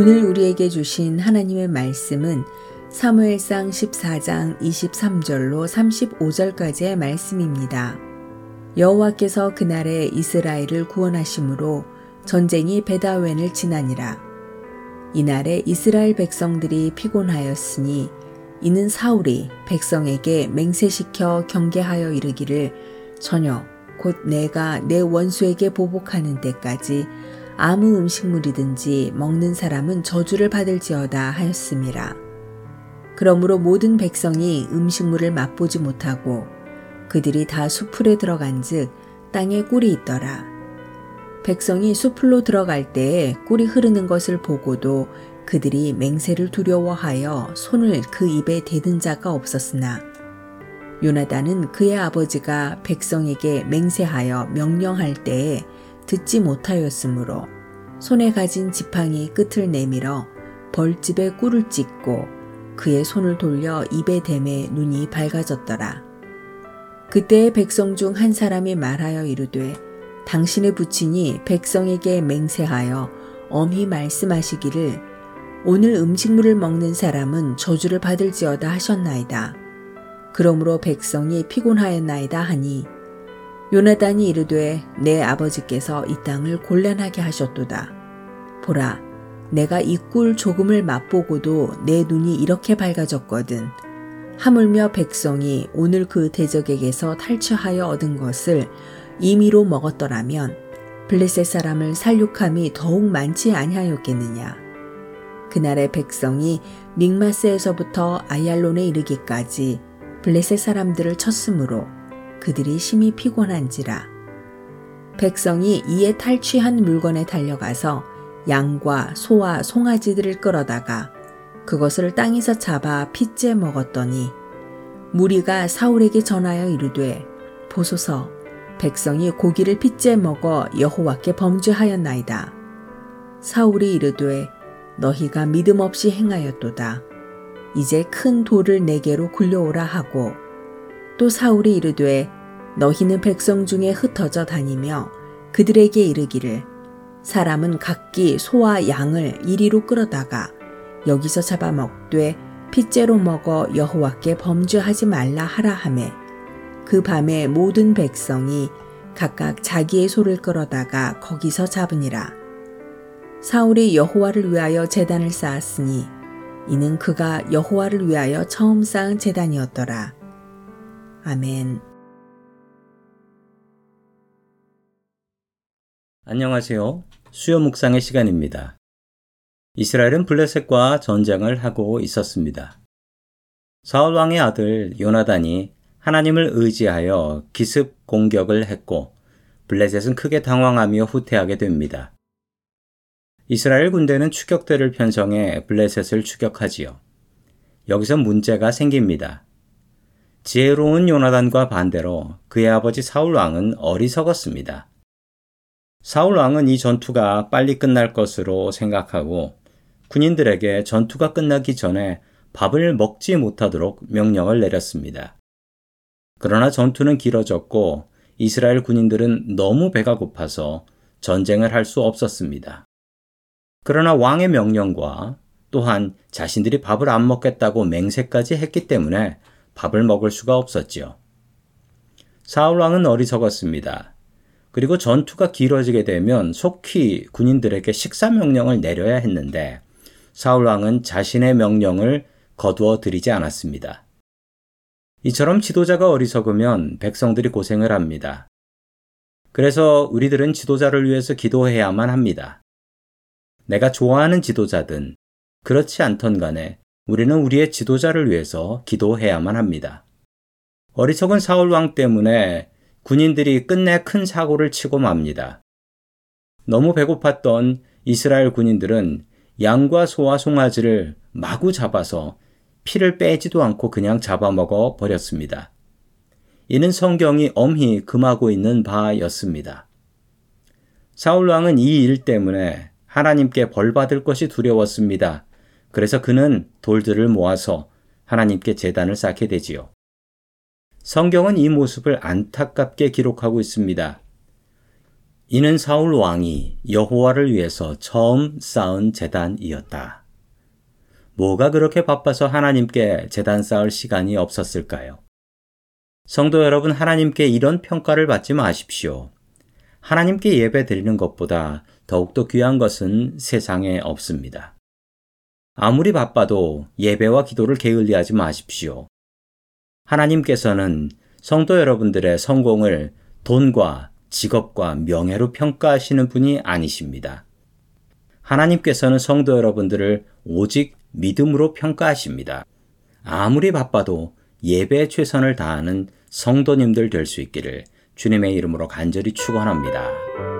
오늘 우리에게 주신 하나님의 말씀은 사무엘상 14장 23절로 35절까지의 말씀입니다. 여호와께서 그날에 이스라엘을 구원하심으로 전쟁이 베다웬을 지나니라. 이날에 이스라엘 백성들이 피곤하였으니 이는 사울이 백성에게 맹세시켜 경계하여 이르기를 전혀 곧 내가 내 원수에게 보복하는 때까지 아무 음식물이든지 먹는 사람은 저주를 받을지어다 하였습니다. 그러므로 모든 백성이 음식물을 맛보지 못하고 그들이 다 수풀에 들어간즉 땅에 꿀이 있더라. 백성이 수풀로 들어갈 때에 꿀이 흐르는 것을 보고도 그들이 맹세를 두려워하여 손을 그 입에 대든 자가 없었으나 요나단은 그의 아버지가 백성에게 맹세하여 명령할 때에 듣지 못하였으므로 손에 가진 지팡이 끝을 내밀어 벌집에 꿀을 찢고 그의 손을 돌려 입에 댐에 눈이 밝아졌더라. 그때의 백성 중 한 사람이 말하여 이르되 당신의 부친이 백성에게 맹세하여 엄히 말씀하시기를 오늘 음식물을 먹는 사람은 저주를 받을지어다 하셨나이다. 그러므로 백성이 피곤하였나이다 하니 요나단이 이르되 내 아버지께서 이 땅을 곤란하게 하셨도다. 보라, 내가 이 꿀 조금을 맛보고도 내 눈이 이렇게 밝아졌거든. 하물며 백성이 오늘 그 대적에게서 탈취하여 얻은 것을 임의로 먹었더라면 블레셋 사람을 살육함이 더욱 많지 아니하였겠느냐. 그날의 백성이 믹마스에서부터 아얄론에 이르기까지 블레셋 사람들을 쳤으므로 그들이 심히 피곤한지라. 백성이 이에 탈취한 물건에 달려가서 양과 소와 송아지들을 끌어다가 그것을 땅에서 잡아 핏째 먹었더니 무리가 사울에게 전하여 이르되 보소서 백성이 고기를 핏째 먹어 여호와께 범죄하였나이다. 사울이 이르되 너희가 믿음 없이 행하였도다. 이제 큰 돌을 내게로 굴려오라 하고 또 사울이 이르되 너희는 백성 중에 흩어져 다니며 그들에게 이르기를 사람은 각기 소와 양을 이리로 끌어다가 여기서 잡아 먹되 핏째로 먹어 여호와께 범죄하지 말라 하라 하매 그 밤에 모든 백성이 각각 자기의 소를 끌어다가 거기서 잡으니라. 사울이 여호와를 위하여 제단을 쌓았으니 이는 그가 여호와를 위하여 처음 쌓은 제단이었더라 아멘 안녕하세요. 수요 묵상의 시간입니다. 이스라엘은 블레셋과 전쟁을 하고 있었습니다. 사울 왕의 아들 요나단이 하나님을 의지하여 기습 공격을 했고 블레셋은 크게 당황하며 후퇴하게 됩니다. 이스라엘 군대는 추격대를 편성해 블레셋을 추격하지요. 여기서 문제가 생깁니다. 지혜로운 요나단과 반대로 그의 아버지 사울 왕은 어리석었습니다. 사울 왕은 이 전투가 빨리 끝날 것으로 생각하고 군인들에게 전투가 끝나기 전에 밥을 먹지 못하도록 명령을 내렸습니다. 그러나 전투는 길어졌고 이스라엘 군인들은 너무 배가 고파서 전쟁을 할 수 없었습니다. 그러나 왕의 명령과 또한 자신들이 밥을 안 먹겠다고 맹세까지 했기 때문에 밥을 먹을 수가 없었지요. 사울 왕은 어리석었습니다. 그리고 전투가 길어지게 되면 속히 군인들에게 식사 명령을 내려야 했는데 사울 왕은 자신의 명령을 거두어 드리지 않았습니다. 이처럼 지도자가 어리석으면 백성들이 고생을 합니다. 그래서 우리들은 지도자를 위해서 기도해야만 합니다. 내가 좋아하는 지도자든 그렇지 않던 간에 우리는 우리의 지도자를 위해서 기도해야만 합니다. 어리석은 사울 왕 때문에 군인들이 끝내 큰 사고를 치고 맙니다. 너무 배고팠던 이스라엘 군인들은 양과 소와 송아지를 마구 잡아서 피를 빼지도 않고 그냥 잡아먹어 버렸습니다. 이는 성경이 엄히 금하고 있는 바였습니다. 사울왕은 이 일 때문에 하나님께 벌받을 것이 두려웠습니다. 그래서 그는 돌들을 모아서 하나님께 재단을 쌓게 되지요. 성경은 이 모습을 안타깝게 기록하고 있습니다. 이는 사울 왕이 여호와를 위해서 처음 쌓은 재단이었다. 뭐가 그렇게 바빠서 하나님께 재단 쌓을 시간이 없었을까요? 성도 여러분, 하나님께 이런 평가를 받지 마십시오. 하나님께 예배 드리는 것보다 더욱더 귀한 것은 세상에 없습니다. 아무리 바빠도 예배와 기도를 게을리하지 마십시오. 하나님께서는 성도 여러분들의 성공을 돈과 직업과 명예로 평가하시는 분이 아니십니다. 하나님께서는 성도 여러분들을 오직 믿음으로 평가하십니다. 아무리 바빠도 예배에 최선을 다하는 성도님들 될 수 있기를 주님의 이름으로 간절히 축원합니다.